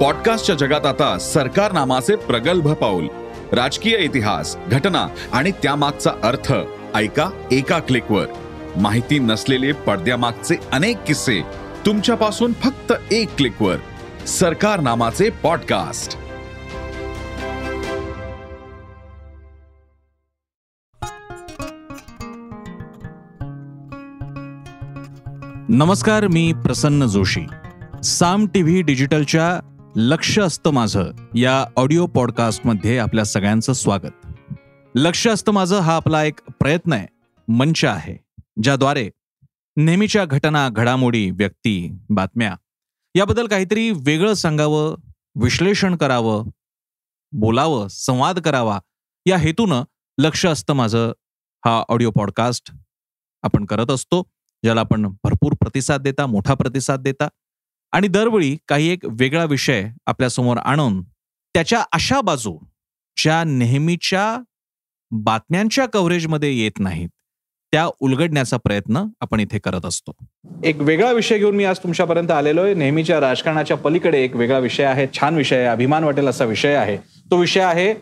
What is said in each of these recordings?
पॉडकास्टच्या जगात आता सरकार नामाचे प्रगल्भ पाऊल. राजकीय इतिहास घटना आणि त्यामागचा अर्थ. ऐका एका क्लिकवर. माहिती नसलेले पडद्यामागचे अनेक किस्से तुमच्यापासून फक्त एक क्लिकवर. सरकार नामाचे पॉडकास्ट. नमस्कार मी प्रसन्न जोशी. साम टीव्ही डिजिटलच्या लक्ष असतं माझं या ऑडिओ पॉडकास्टमध्ये आपल्या सगळ्यांचं स्वागत. लक्ष असतं माझं हा आपला एक प्रयत्न आहे मंच आहे ज्याद्वारे नेहमीच्या घटना घडामोडी व्यक्ती बातम्या याबद्दल काहीतरी वेगळं सांगावं विश्लेषण करावं बोलावं संवाद करावा या हेतूनं लक्ष असतं माझं हा ऑडिओ पॉडकास्ट आपण करत असतो ज्याला आपण भरपूर प्रतिसाद देता मोठा प्रतिसाद देता. आणि दरवेळी काही एक वेगळा विषय आपल्यासमोर आणून त्याच्या अशा बाजू ज्या नेहमीच्या बातम्यांच्या कव्हरेजमध्ये येत नाहीत त्या उलगडण्याचा प्रयत्न आपण इथे करत असतो. एक वेगळा विषय घेऊन मी आज तुमच्यापर्यंत आलेलो आहे नेहमीच्या राजकारणाच्या पलीकडे एक वेगळा विषय आहे छान विषय आहे अभिमान वाटेल असा विषय आहे. तो विषय आहे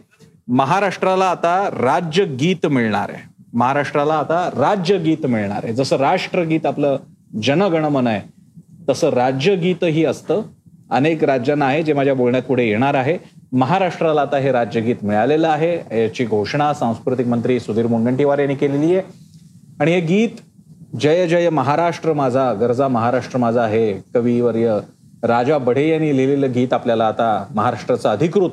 महाराष्ट्राला आता राज्य गीत मिळणार आहे. महाराष्ट्राला आता राज्य गीत मिळणार आहे. जसं राष्ट्रगीत आपलं जनगणमन आहे तसं राज्यगीतही असतं. अनेक राज्यांना आहे जे माझ्या बोलण्यात पुढे येणार आहे. महाराष्ट्राला आता हे राज्यगीत मिळालेलं आहे. याची घोषणा सांस्कृतिक मंत्री सुधीर मुनगंटीवार यांनी केलेली आहे. आणि हे गीत जय जय महाराष्ट्र माझा गरजा महाराष्ट्र माझा हे कवीवर्य राजा बढे यांनी लिहिलेलं गीत आपल्याला आता महाराष्ट्राचं अधिकृत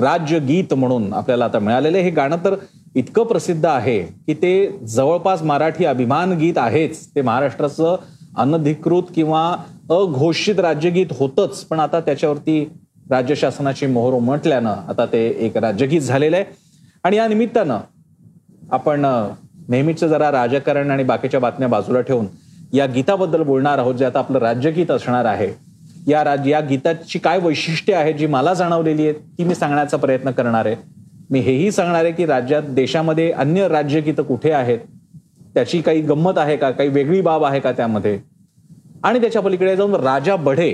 राज्यगीत म्हणून आपल्याला आता मिळालेलं हे गाणं तर इतकं प्रसिद्ध आहे की ते जवळपास मराठी अभिमान गीत आहेच. ते महाराष्ट्राचं अनधिकृत किंवा अघोषित राज्यगीत होतच पण आता त्याच्यावरती राज्य शासनाची मोहर उमटल्यानं आता ते एक राज्यगीत झालेलं आहे. आणि या निमित्तानं आपण नेहमीच जरा राजकारण आणि बाकीच्या बातम्या बाजूला ठेवून या गीताबद्दल बोलणार आहोत जे आता आपलं राज्यगीत असणार आहे. या राज या गीताची काय वैशिष्ट्ये आहेत जी मला जाणवलेली आहेत ती मी सांगण्याचा प्रयत्न करणार आहे. मी हेही सांगणार आहे की राज्यात देशामध्ये अन्य राज्यगीतं कुठे आहेत? त्याची काही गंमत आहे का? काही वेगळी बाब आहे का त्यामध्ये? आणि त्याच्या पलीकडे जाऊन राजा बढे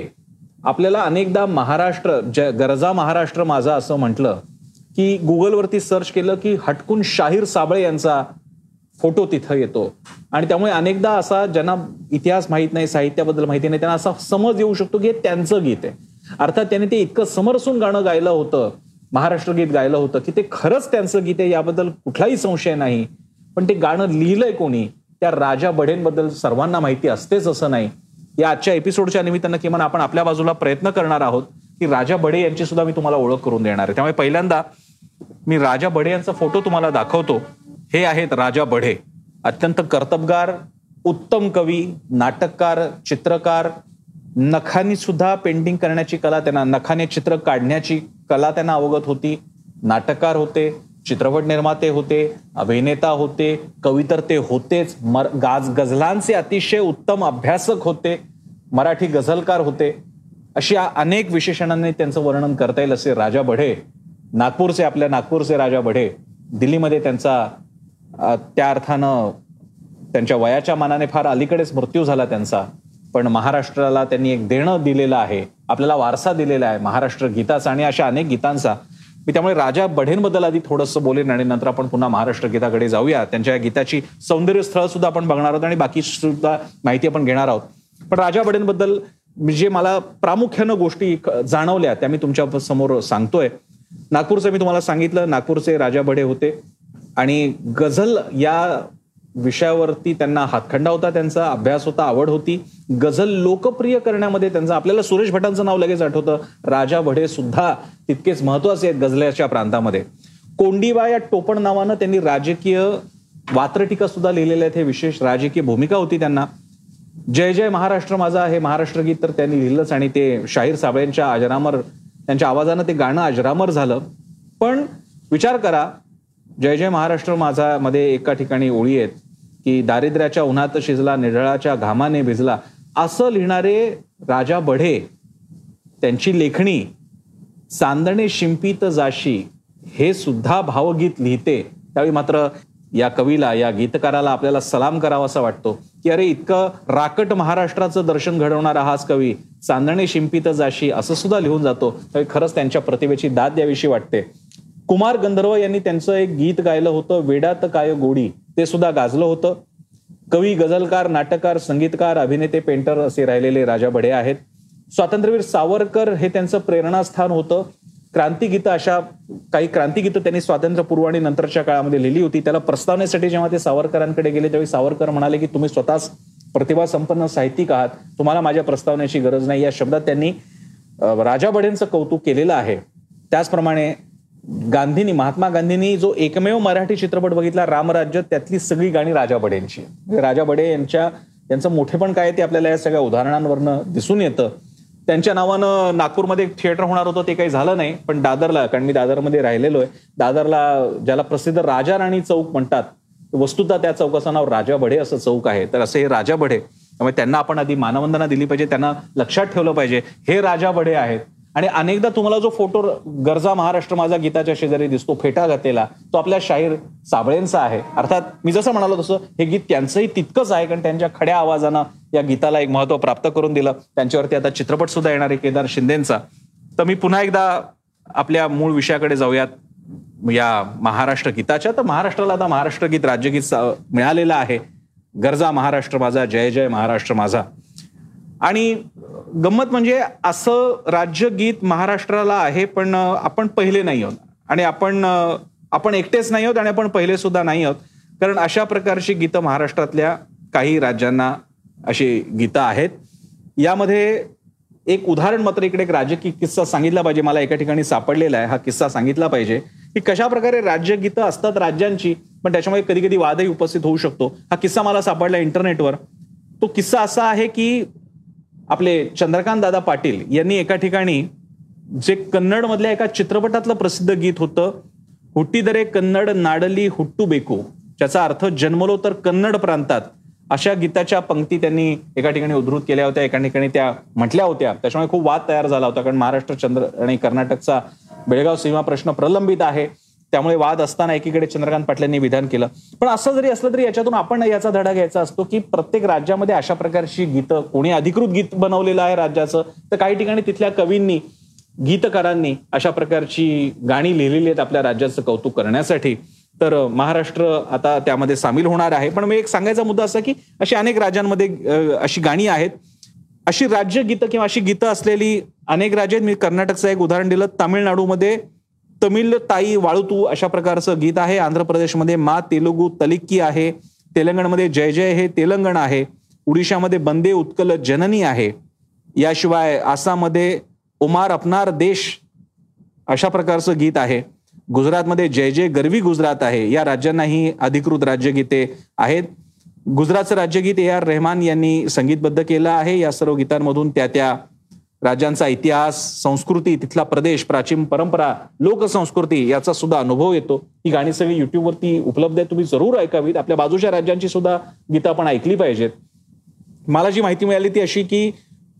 आपल्याला अनेकदा महाराष्ट्र ज गरजा महाराष्ट्र माझा असं म्हटलं की गुगलवरती सर्च केलं की हटकून शाहीर साबळे यांचा फोटो तिथं येतो. आणि त्यामुळे अनेकदा असा ज्यांना इतिहास माहीत नाही साहित्याबद्दल माहिती नाही त्यांना असा समज येऊ शकतो की हे त्यांचं गीत आहे. अर्थात त्याने ते इतकं समरसून गाणं गायलं होतं महाराष्ट्र गीत गायलं होतं की ते खरंच त्यांचं गीत आहे याबद्दल कुठलाही संशय नाही. पण ते गाणं लिहिलंय कोणी त्या राजा बढेंबद्दल सर्वांना माहिती असतेच असं नाही. या आजच्या एपिसोडच्या निमित्तानं किमान आपण आपल्या बाजूला प्रयत्न करणार आहोत की राजा बढे यांची सुद्धा मी तुम्हाला ओळख करून देणार आहे. त्यामुळे पहिल्यांदा मी राजा बढे यांचा फोटो तुम्हाला दाखवतो. हे आहेत राजा बढे. अत्यंत कर्तबगार उत्तम कवी नाटककार चित्रकार. नखानी सुद्धा पेंटिंग करण्याची कला त्यांना नखाने चित्र काढण्याची कला त्यांना अवगत होती. नाटककार होते. चित्रपट निर्माते होते अभिनेता होते कवी तर ते होतेच. मर गाज गझलांचे अतिशय उत्तम अभ्यासक होते मराठी गझलकार होते. अशी अनेक विशेषणांनी त्यांचं वर्णन करता येईल असे राजा बढे नागपूरचे आपल्या नागपूरचे राजा बढे दिल्लीमध्ये त्यांचा त्या अर्थानं त्यांच्या वयाच्या मानाने फार अलीकडेच मृत्यू झाला त्यांचा. पण महाराष्ट्राला त्यांनी एक देणं दिलेलं आहे आपल्याला वारसा दिलेला आहे महाराष्ट्र गीताचा आणि अशा अनेक गीतांचा. मी त्यामुळे राजा बढेंबद्दल आधी थोडंसं बोलेन आणि नंतर आपण पुन्हा महाराष्ट्र गीताकडे जाऊया. त्यांच्या गीताची सौंदर्य स्थळ सुद्धा आपण बघणार आहोत आणि बाकी सुद्धा माहिती आपण घेणार आहोत. पण राजा बढेंबद्दल जे मला प्रामुख्यानं गोष्टी जाणवल्या त्या मी तुमच्यासमोर सांगतोय. नागपूरचं मी तुम्हाला सांगितलं नागपूरचे राजा बढे होते आणि गझल या विषयावरती त्यांना हातखंडा होता त्यांचा अभ्यास होता आवड होती. गझल लोकप्रिय करण्यामध्ये त्यांचं आपल्याला सुरेश भटांचं नाव लगेच आठवतं. राजा भडे सुद्धा तितकेच महत्त्वाचे आहेत गझल्याच्या प्रांतामध्ये. कोंडीबा या टोपण नावानं त्यांनी राजकीय वात्रटिका सुद्धा लिहिलेल्या आहेत. हे विशेष राजकीय भूमिका होती त्यांना. जय जय महाराष्ट्र माझा हे महाराष्ट्र गीत तर त्यांनी लिहिलंच आणि ते शाहीर साबळेंच्या अजरामर त्यांच्या आवाजानं ते गाणं अजरामर झालं. पण विचार करा जय जय महाराष्ट्र माझा मध्ये एका ठिकाणी ओळी आहेत की दारिद्र्याच्या उन्हात शिजला निढळाच्या घामाने भिजला असं लिहिणारे राजा बढे त्यांची लेखणी चांदणे शिंपीत जाशी हे सुद्धा भावगीत लिहिते. त्यावेळी मात्र या कवीला या गीतकाराला आपल्याला सलाम करावा असा वाटतो की अरे इतकं राकट महाराष्ट्राचं दर्शन घडवणारा हाच कवी चांदणे शिंपित जाशी असं सुद्धा लिहून जातो. तर खरंच त्यांच्या प्रतिभेची दाद द्याविषयी वाटते. कुमार गंधर्व यांनी त्यांचं एक गीत गायलं होतं वेडात काय गोडी? ते सुद्धा गाजलं होतं. कवी गझलकार नाटककार संगीतकार अभिनेते पेंटर असे राहिलेले राजा बडे आहेत. स्वातंत्र्यवीर सावरकर हे त्यांचं प्रेरणास्थान होतं. क्रांतिगीतं अशा काही क्रांतिगीतं त्यांनी स्वातंत्र्यपूर्व आणि नंतरच्या काळामध्ये लिहिली होती. त्याला प्रस्तावनेसाठी जेव्हा ते सावरकरांकडे गेले त्यावेळी सावरकर म्हणाले की तुम्ही स्वतःच प्रतिभा संपन्न साहित्यिक आहात. तुम्हाला माझ्या प्रस्तावनेची गरज नाही. या शब्दात त्यांनी राजा बडेंचं कौतुक केलेलं आहे. त्याचप्रमाणे गांधींनी महात्मा गांधींनी जो एकमेव मराठी चित्रपट बघितला रामराज्य त्यातली सगळी गाणी राजा बडेंची. यांची राजा बडे यांच्या यांचं मोठेपण काय ते आपल्याला या सगळ्या उदाहरणांवरनं दिसून येतं. त्यांच्या नावानं नागपूरमध्ये एक थिएटर होणार होतं ते काही झालं नाही पण दादरला कारण मी दादरमध्ये राहिलेलो आहे दादरला ज्याला प्रसिद्ध राजा राणी चौक म्हणतात वस्तुतः त्या चौकाचं नाव राजा बढे असं चौक आहे. तर असे हे राजा बढे त्यामुळे त्यांना आपण आधी मानवंदना दिली पाहिजे त्यांना लक्षात ठेवलं पाहिजे हे राजा बढे आहेत. आणि अनेकदा तुम्हाला जो फोटो गरजा महाराष्ट्र माझा गीताच्या शेजारी दिसतो फेटा घातलेला तो आपल्या शाहीर साबळेंचा आहे. अर्थात मी जसं म्हणालो तसं हे गीत त्यांचंही तितकंच आहे कारण त्यांच्या खड्या आवाजानं या गीताला एक महत्त्व प्राप्त करून दिलं. त्यांच्यावरती आता चित्रपट सुद्धा येणार आहे केदार शिंदेचा. तर मी पुन्हा एकदा आपल्या मूळ विषयाकडे जाऊयात. या महाराष्ट्र गीताच्या तर महाराष्ट्राला आता महाराष्ट्र गीत राज्यगीत मिळालेलं आहे. गरजा महाराष्ट्र माझा जय जय महाराष्ट्र माझा. आणि गंमत म्हणजे असं राज्यगीत महाराष्ट्राला आहे पण आपण पहिले नाही आहोत. आणि आपण आपण एकटेच नाही आहोत आणि आपण पहिले सुद्धा नाही आहोत. कारण अशा प्रकारची गीतं महाराष्ट्रातल्या काही राज्यांना अशी गीतं आहेत. यामध्ये एक उदाहरण मात्र इकडे एक राजकीय किस्सा सांगितला पाहिजे. मला एका ठिकाणी सापडलेला आहे. हा किस्सा सांगितला पाहिजे की कशा प्रकारे राज्यगीतं असतात राज्यांची पण त्याच्यामुळे कधी कधी वादही उपस्थित होऊ शकतो. हा किस्सा मला सापडला इंटरनेटवर. तो किस्सा असा आहे की आपले चंद्रकांत दादा पाटील यांनी एका ठिकाणी जे कन्नडमधल्या एका चित्रपटातलं प्रसिद्ध गीत होतं हुट्टीदरे कन्नड नाडली हुट्टू बेकू ज्याचा अर्थ जन्मलो तर कन्नड प्रांतात अशा गीताच्या पंक्ती त्यांनी एका ठिकाणी उद्धृत केल्या होत्या एका ठिकाणी त्या म्हटल्या होत्या. त्याच्यामुळे खूप वाद तयार झाला होता कारण महाराष्ट्र चंद्र आणि कर्नाटकचा बेळगाव सीमा प्रश्न प्रलंबित आहे. त्यामुळे वाद असताना एकीकडे चंद्रकांत पाटलांनी विधान केलं. पण असं जरी असलं तरी याच्यातून आपण याचा धडा घ्यायचा असतो की प्रत्येक राज्यामध्ये अशा प्रकारची गीतं कोणी अधिकृत गीत बनवलेलं आहे राज्याचं तर काही ठिकाणी तिथल्या कवींनी गीतकारांनी अशा प्रकारची गाणी लिहिलेली आहेत आपल्या राज्याचं कौतुक करण्यासाठी. तर महाराष्ट्र आता त्यामध्ये सामील होणार आहे. पण मी एक सांगायचा मुद्दा असा की अशी अनेक राज्यांमध्ये अशी गाणी आहेत. अशी राज्य गीतं किंवा अशी गीतं असलेली अनेक राज्य मी कर्नाटकचं एक उदाहरण दिलं. तामिळनाडूमध्ये तमिळ ताई वाळुतू अशा प्रकारचं गीत आहे. आंध्र प्रदेशमध्ये मा तेलुगू तलिक्की आहे. तेलंगणमध्ये जय जय हे तेलंगण आहे. उडिशामध्ये बंदे उत्कल जननी आहे. याशिवाय आसाममध्ये उमार अपनार देश अशा प्रकारचं गीत आहे. गुजरातमध्ये जय जय गरवी गुजरात आहे. या राज्यांनाही अधिकृत राज्यगीते आहेत. गुजरातचं राज्यगीत ए आर रेहमान यांनी संगीतबद्ध केलं आहे. या सर्व गीतांमधून त्या त्या राज्यांचा इतिहास संस्कृती तिथला प्रदेश प्राचीन परंपरा लोकसंस्कृती याचा सुद्धा अनुभव येतो. ही गाणी सगळी युट्यूबवरती उपलब्ध आहे तुम्ही जरूर ऐकावीत. आपल्या बाजूच्या राज्यांची सुद्धा गीतं आपण ऐकली पाहिजेत. मला जी माहिती मिळाली ती अशी की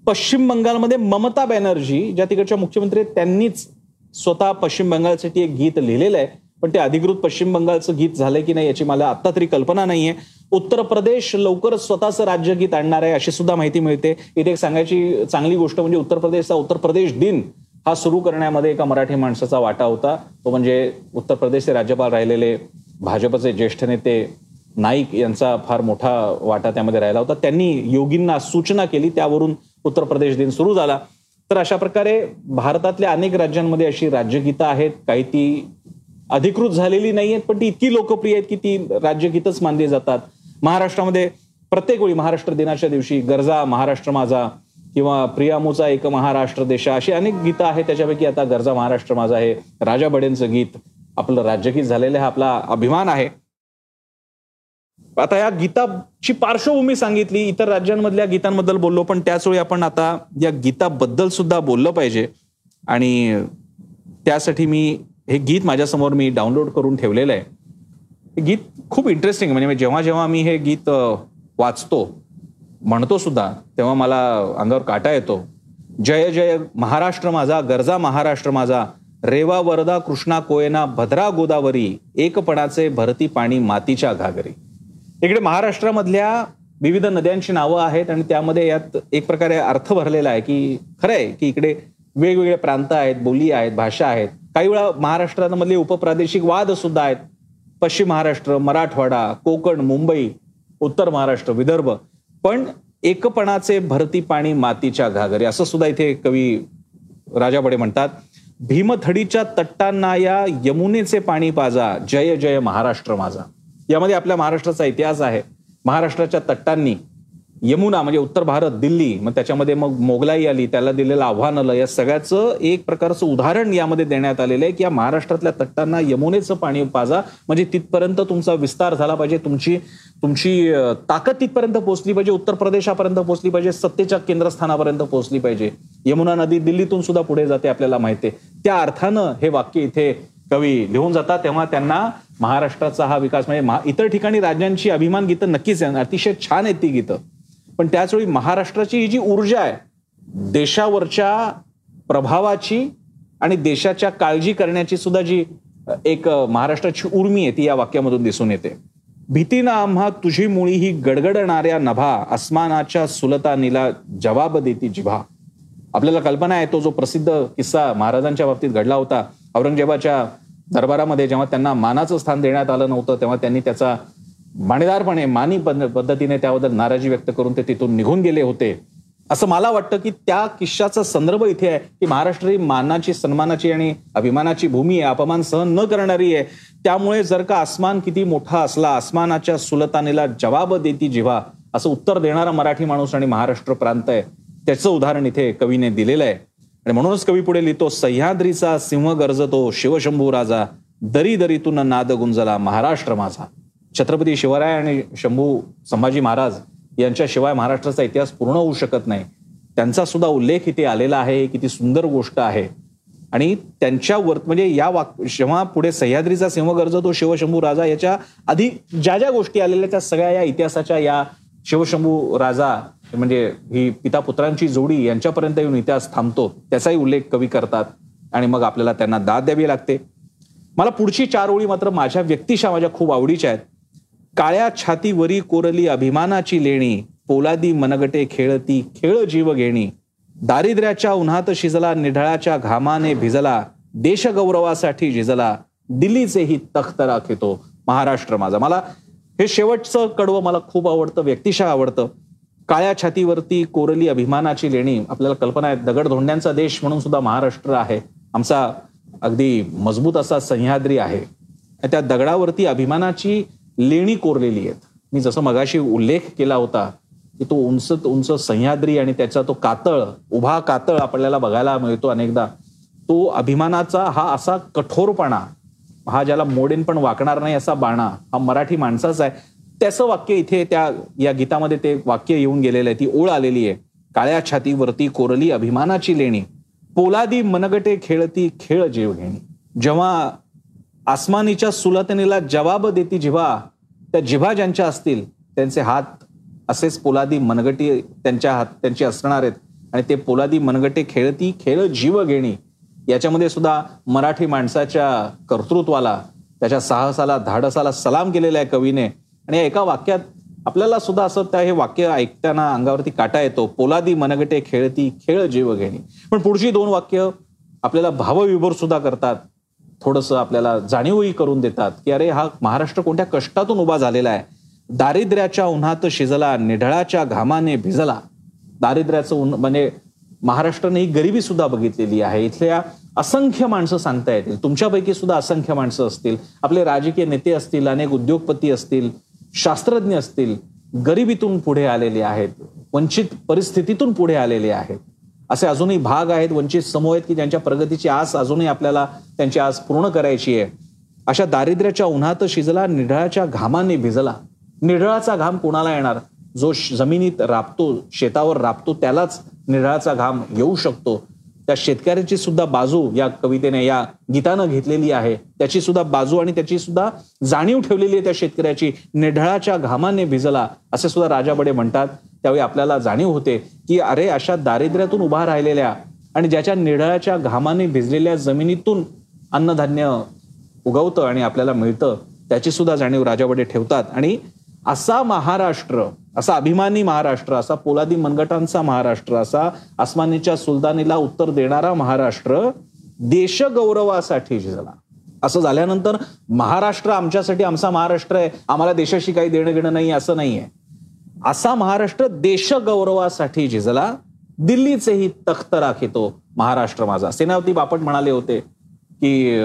पश्चिम बंगालमध्ये ममता बॅनर्जी ज्या तिकडच्या मुख्यमंत्री आहेत त्यांनीच स्वतः पश्चिम बंगालसाठी एक गीत लिहिलेलं आहे. पण ते अधिकृत पश्चिम बंगालचं गीत झालंय की नाही याची मला आत्ता तरी कल्पना नाहीये. उत्तर प्रदेश लवकरच स्वतःचं राज्यगीत आणणार आहे अशी सुद्धा माहिती मिळते. इथे एक सांगायची चांगली गोष्ट म्हणजे उत्तर प्रदेशचा उत्तर प्रदेश दिन हा सुरू करण्यामध्ये एका मराठी माणसाचा वाटा होता. तो म्हणजे उत्तर प्रदेशचे राज्यपाल राहिलेले भाजपचे ज्येष्ठ नेते नाईक यांचा फार मोठा वाटा त्यामध्ये राहिला होता. त्यांनी योगींना सूचना केली त्यावरून उत्तर प्रदेश दिन सुरू झाला. तर अशा प्रकारे भारतातल्या अनेक राज्यांमध्ये अशी राज्यगीतं आहेत. काही ती अधिकृत झालेली नाही आहेत पण ती इतकी लोकप्रिय आहेत की ती राज्यगीतच मानली जातात. महाराष्ट्रामध्ये प्रत्येक वेळी महाराष्ट्र दिनाच्या दिवशी गरजा महाराष्ट्र माझा किंवा प्रियामूचा एक महाराष्ट्र देशा अशी अनेक गीतं आहेत त्याच्यापैकी आता गरजा महाराष्ट्र माझा आहे. राजा बडेंचं गीत आपलं राज्यगीत झालेलं हा आपला अभिमान आहे. आता या गीताची पार्श्वभूमी सांगितली इतर राज्यांमधल्या गीतांबद्दल बोललो पण त्याचवेळी आपण आता या गीताबद्दल सुद्धा बोललं पाहिजे. आणि त्यासाठी मी हे गीत माझ्यासमोर मी डाउनलोड करून ठेवलेलं आहे. गीत खूप इंटरेस्टिंग म्हणजे जेव्हा जेव्हा मी हे गीत वाचतो म्हणतो सुद्धा तेव्हा मला अंगावर काटा येतो. जय जय महाराष्ट्र माझा गरजा महाराष्ट्र माझा रेवा वरदा कृष्णा कोयना भद्रा गोदावरी एकपणाचे भरती पाणी मातीच्या घागरी. इकडे महाराष्ट्रामधल्या विविध नद्यांची नावं आहेत आणि त्यामध्ये यात एक प्रकारे अर्थ भरलेला आहे की खरं आहे की इकडे वेगवेगळे प्रांत आहेत बोली आहेत भाषा आहेत. काही वेळा महाराष्ट्रामधले उपप्रादेशिक वाद सुद्धा आहेत. पश्चिम महाराष्ट्र मराठवाडा कोकण मुंबई उत्तर महाराष्ट्र विदर्भ. पण एकपणाचे भरती पाणी मातीच्या घागरे. असं सुद्धा इथे कवी राजाबडे म्हणतात. भीमथडीच्या तट्टांना या यमुनेचे पाणी पाजा. जय जय महाराष्ट्र माझा. यामध्ये आपल्या महाराष्ट्राचा इतिहास आहे. महाराष्ट्राच्या तट्टांनी यमुना म्हणजे उत्तर भारत दिल्ली मग त्याच्यामध्ये मग मोगलाई आली त्याला दिलेलं आव्हान आलं या सगळ्याचं एक प्रकारचं उदाहरण यामध्ये देण्यात आलेलं आहे की या महाराष्ट्रातल्या तट्टांना यमुनेचं पाणी पाजा. म्हणजे तिथपर्यंत तुमचा विस्तार झाला पाहिजे तुमची तुमची ताकद तिथपर्यंत पोहोचली पाहिजे उत्तर प्रदेशापर्यंत पोहोचली पाहिजे सत्तेच्या केंद्रस्थानापर्यंत पोहोचली पाहिजे. यमुना नदी दिल्लीतून सुद्धा पुढे जाते आपल्याला माहिती आहे. त्या अर्थानं हे वाक्य इथे कवी लिहून जातात तेव्हा त्यांना महाराष्ट्राचा हा विकास म्हणजे इतर ठिकाणी राज्यांची अभिमान गीतं नक्कीच आहे अतिशय छान आहेत ती गीतं. पण त्याचवेळी महाराष्ट्राची ही जी ऊर्जा आहे देशावरच्या प्रभावाची आणि देशाच्या काळजी करण्याची सुद्धा जी एक महाराष्ट्राची उर्मी आहे ती या वाक्यामधून दिसून येते. भीतीनं आम्हा तुझी मुळी ही गडगडणाऱ्या नभा अस्मानाच्या सुलतानीला जवाब देती जिभा आपल्याला कल्पना आहे तो जो प्रसिद्ध किस्सा महाराजांच्या बाबतीत घडला होता औरंगजेबाच्या दरबारामध्ये जेव्हा त्यांना मानाचं स्थान देण्यात आलं नव्हतं तेव्हा त्यांनी त्याचा बाणेदारपणे मानी पद्धतीने त्याबद्दल नाराजी व्यक्त करून ते तिथून निघून गेले होते. असं मला वाटतं की त्या किस्साचा संदर्भ इथे आहे की महाराष्ट्र ही मानाची सन्मानाची आणि अभिमानाची भूमी आहे अपमान सहन न करणारी आहे. त्यामुळे जर का आसमान किती मोठा असला आसमानाच्या सुलतानेला जवाब देती जिव्हा असं उत्तर देणारा मराठी माणूस आणि महाराष्ट्र प्रांत आहे त्याचं उदाहरण इथे कवीने दिलेलं आहे. आणि म्हणूनच कवी पुढे लिहितो सह्याद्रीचा सिंह गरजतो शिवशंभू राजा दरी दरीतून नाद गुंजला महाराष्ट्र माझा. छत्रपती शिवराय आणि शंभू संभाजी महाराज यांच्याशिवाय महाराष्ट्राचा इतिहास पूर्ण होऊ शकत नाही. त्यांचा सुद्धा उल्लेख इथे आलेला आहे किती सुंदर गोष्ट आहे. आणि त्यांच्यावर म्हणजे या वाक जेव्हा पुढे सह्याद्रीचा सिंह गरजतो शिवशंभू राजा याच्या आधी ज्या ज्या गोष्टी आलेल्या त्या सगळ्या या इतिहासाच्या या शिवशंभू राजा म्हणजे ही पिता पुत्रांची जोडी यांच्यापर्यंत येऊन इतिहास थांबतो त्याचाही उल्लेख कवी करतात आणि मग आपल्याला त्यांना दाद द्यावी लागते. मला पुढची चार ओळी मात्र माझ्या व्यक्तिशा माझ्या खूप आवडीच्या आहेत. काळ्या छातीवरी कोरली अभिमानाची लेणी पोलादी मनगटे खेळती खेळ जीव घेणी दारिद्र्याच्या उन्हात शिजला निढळाच्या घामाने भिजला देशगौरवासाठी झिजला दिल्लीचेही तख्त राखितो. महाराष्ट्र माझा. मला हे शेवटचं कडवं मला खूप आवडतं व्यक्तिशः आवडतं. काळ्या छातीवरती कोरली अभिमानाची लेणी आपल्याला कल्पना आहे दगडधोंड्यांचा देश म्हणून सुद्धा महाराष्ट्र आहे. आमचा अगदी मजबूत असा सह्याद्री आहे. त्या दगडावरती अभिमानाची लेणी कोरलेली आहेत. मी जसं मगाशी उल्लेख केला होता की तो उंच उंच सह्याद्री आणि त्याचा तो कातळ उभा कातळ आपल्याला बघायला मिळतो अनेकदा. तो अभिमानाचा हा असा कठोरपणा हा ज्याला मोडेन पण वाकणार नाही असा बाणा हा मराठी माणसाचा आहे. त्याचं वाक्य इथे त्या या गीतामध्ये ते वाक्य येऊन गेलेलं आहे. ती ओळ आलेली आहे. काळ्या छातीवरती कोरली अभिमानाची लेणी पोलादी मनगटे खेळती खेळ जीव घेणी जेव्हा आसमानीच्या सुलतनेला जवाब देती जिव्हा त्या जिव्हा ज्यांच्या असतील त्यांचे हात असेच पोलादी मनगटी त्यांच्या हात त्यांची असणार आहेत. आणि ते पोलादी मनगटे खेळती खेळ जीव घेणी. याच्यामध्ये सुद्धा मराठी माणसाच्या कर्तृत्वाला त्याच्या साहसाला धाडसाला सलाम केलेला आहे कवीने. आणि एका वाक्यात आपल्याला सुद्धा असं त्या हे वाक्य ऐकताना अंगावरती काटा येतो. पोलादी मनगटे खेळती खेळ जीव घेणी. पण पुढची दोन वाक्य आपल्याला भावविभोर सुद्धा करतात. थोडंसं आपल्याला जाणीवही करून देतात की अरे हा महाराष्ट्र कोणत्या कष्टातून उभा झालेला आहे? दारिद्र्याच्या उन्हात शिजला निढळाच्या घामाने भिजला. दारिद्र्याचं उन म्हणजे महाराष्ट्राने ही गरिबी सुद्धा बघितलेली आहे. इथल्या असंख्य माणसं सांगता येतील. तुमच्यापैकी सुद्धा असंख्य माणसं असतील. आपले राजकीय नेते असतील अनेक उद्योगपती असतील शास्त्रज्ञ असतील गरिबीतून पुढे आलेले आहेत वंचित परिस्थितीतून पुढे आलेले आहेत. असे अजूनही भाग आहेत वंचित समूह आहेत की ज्यांच्या प्रगतीची आस अजूनही आपल्याला त्यांची आस पूर्ण करायची आहे. अशा दारिद्र्याच्या उन्हात शिजला निढळाच्या घामाने भिजला. निढळाचा घाम कोणाला येणार? जो जमिनीत राबतो शेतावर राबतो त्यालाच निढळाचा घाम येऊ शकतो. त्या शेतकऱ्याची सुद्धा बाजू या कवितेने या गीतानं घेतलेली आहे. त्याची सुद्धा बाजू आणि त्याची सुद्धा जाणीव ठेवलेली आहे त्या शेतकऱ्याची. निढळाच्या घामाने भिजला असे सुद्धा राजा बडे म्हणतात. त्यावेळी आपल्याला जाणीव होते की अरे अशा दारिद्र्यातून उभा राहिलेल्या आणि ज्याच्या निढळाच्या घामाने भिजलेल्या जमिनीतून अन्नधान्य उगवतं आणि आपल्याला मिळतं त्याची सुद्धा जाणीव राजावडे ठेवतात. आणि असा महाराष्ट्र असा अभिमानी महाराष्ट्र असा पोलादी मनगटांचा महाराष्ट्र असा आसमानीच्या सुलतानीला उत्तर देणारा महाराष्ट्र देशगौरवासाठी झाला असं झाल्यानंतर महाराष्ट्र आमच्यासाठी आमचा महाराष्ट्र आहे. आम्हाला देशाशी काही देणं घेणं नाही असं नाहीये. असा महाराष्ट्र देशगौरवासाठी झिजला दिल्लीचेही तख्त राखितो महाराष्ट्र माझा. सेनापती बापट म्हणाले होते की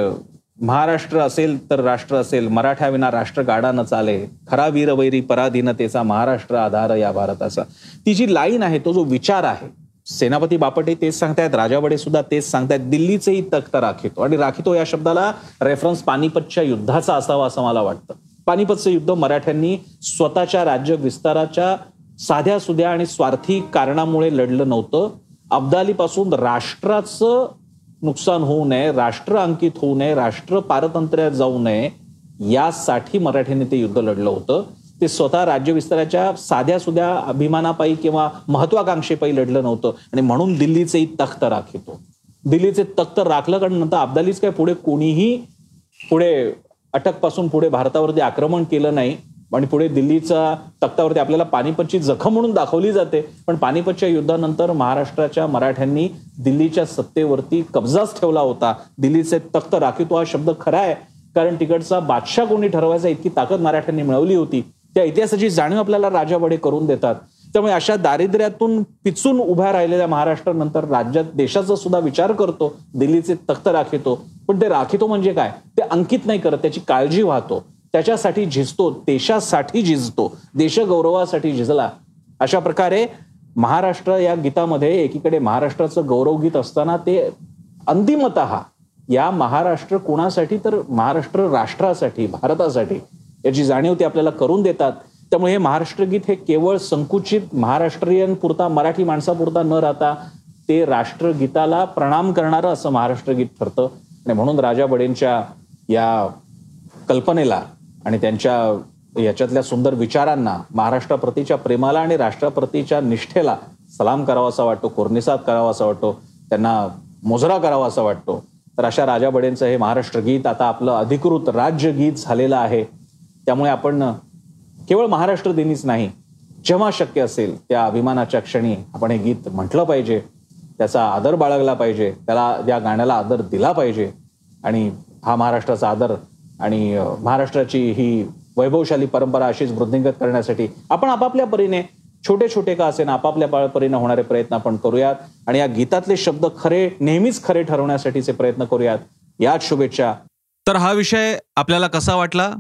महाराष्ट्र असेल तर राष्ट्र असेल मराठ्याविना राष्ट्र गाडा न चाले खरा वीरवैरी पराधीनतेचा महाराष्ट्र आधार या भारताचा. ती जी लाईन आहे तो जो विचार आहे सेनापती बापटे तेच सांगतायत राजावडे सुद्धा तेच सांगतायत दिल्लीचेही तख्त राखितो. आणि राखितो या शब्दाला रेफरन्स पानिपतच्या युद्धाचा असावा असं मला वाटतं. पानिपतचं युद्ध मराठ्यांनी स्वतःच्या राज्य विस्ताराच्या साध्या सुध्या आणि स्वार्थी कारणामुळे लढलं नव्हतं. अब्दालीपासून राष्ट्राचं नुकसान होऊ नये राष्ट्र अंकित होऊ नये राष्ट्र पारतंत्र्यात जाऊ नये यासाठी मराठ्यांनी ते युद्ध लढलं होतं. ते स्वतः राज्य विस्ताराच्या साध्या सुध्या अभिमानापायी किंवा महत्वाकांक्षेपायी लढलं नव्हतं. आणि म्हणून दिल्लीचेही तख्त राखितो दिल्लीचे तख्त राखलं कारण नंतर अब्दालीच काय पुढे कोणीही पुढे अटकपासून पुढे भारतावरती आक्रमण केलं नाही आणि पुढे दिल्लीच्या तख्तावरती आपल्याला पानिपतची जखम म्हणून दाखवली जाते पण पानिपतच्या युद्धानंतर महाराष्ट्राच्या मराठ्यांनी दिल्लीच्या सत्तेवरती कब्जाच ठेवला होता. दिल्लीचे तख्त राखीतो हा शब्द खरा आहे कारण तिकडचा बादशाह कोणी ठरवायचा इतकी ताकद मराठ्यांनी मिळवली होती. त्या इतिहासाची जाणीव आपल्याला राजाबडे करून देतात. त्यामुळे अशा दारिद्र्यातून पिचून उभ्या राहिलेल्या महाराष्ट्रानंतर राज्यात देशाचा सुद्धा विचार करतो दिल्लीचे तख्त राखितो. पण ते राखितो म्हणजे काय? ते अंकित नाही करत त्याची काळजी वाहतो. त्याच्यासाठी झिजतो देशासाठी झिजतो देशगौरवासाठी झिजला. अशा प्रकारे महाराष्ट्र या गीतामध्ये एकीकडे महाराष्ट्राचं गौरवगीत असताना ते अंतिमत या महाराष्ट्र कुणासाठी तर महाराष्ट्र राष्ट्रासाठी भारतासाठी याची जाणीव ते आपल्याला करून देतात. त्यामुळे हे महाराष्ट्र गीत हे केवळ संकुचित महाराष्ट्रीयन पुरता मराठी माणसापुरता न राहता ते राष्ट्रगीताला प्रणाम करणारं असं महाराष्ट्र गीत ठरतं. आणि म्हणून राजा बडेंच्या या कल्पनेला आणि त्यांच्या याच्यातल्या सुंदर विचारांना महाराष्ट्राप्रतीच्या प्रेमाला आणि राष्ट्राप्रतीच्या निष्ठेला सलाम करावा असा वाटतो कोर्निसाद करावा असा वाटतो त्यांना मोजरा करावा असा वाटतो. तर अशा राजा बडेंचं हे महाराष्ट्र गीत आता आपलं अधिकृत राज्यगीत झालेलं आहे. त्यामुळे आपण केवळ महाराष्ट्र दिनीच नाही जेव्हा शक्य असेल त्या अभिमानाच्या क्षणी आपण हे गीत म्हटलं पाहिजे त्याचा आदर बाळगला पाहिजे त्याला त्या गाण्याला आदर दिला पाहिजे. आणि हा महाराष्ट्राचा आदर आणि महाराष्ट्राची ही वैभवशाली परंपरा अशीच वृद्धिंगत करण्यासाठी आपण आपापल्या परीने छोटे छोटे का असे आपापल्या परीने होणारे प्रयत्न आपण करूयात. आणि या गीतातले शब्द खरे नेहमीच खरे ठरवण्यासाठीचे प्रयत्न करूयात. याच शुभेच्छा. तर हा विषय आपल्याला कसा वाटला?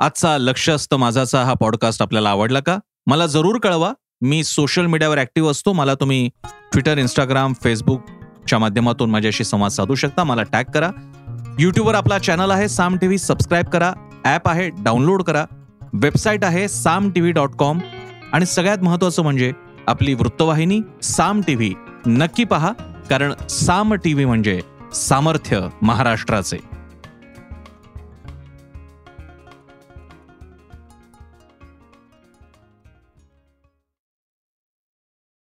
आजचा लक्ष असतं माझाचा हा पॉडकास्ट आपल्याला आवडला का? मला जरूर कळवा. मी सोशल मीडियावर ऍक्टिव्ह असतो. मला तुम्ही ट्विटर इंस्टाग्राम फेसबुकच्या माध्यमातून माझ्याशी संवाद साधू शकता. मला टॅग करा. युट्यूबवर आपला चॅनल आहे. साम टीव्ही सबस्क्राईब करा. ॲप आहे. डाउनलोड करा. वेबसाईट आहे. साम टीव्ही डॉट कॉम आणि सगळ्यात महत्त्वाचं म्हणजे आपली वृत्तवाहिनी साम टीव्ही नक्की पहा कारण साम टीव्ही म्हणजे सामर्थ्य महाराष्ट्राचे.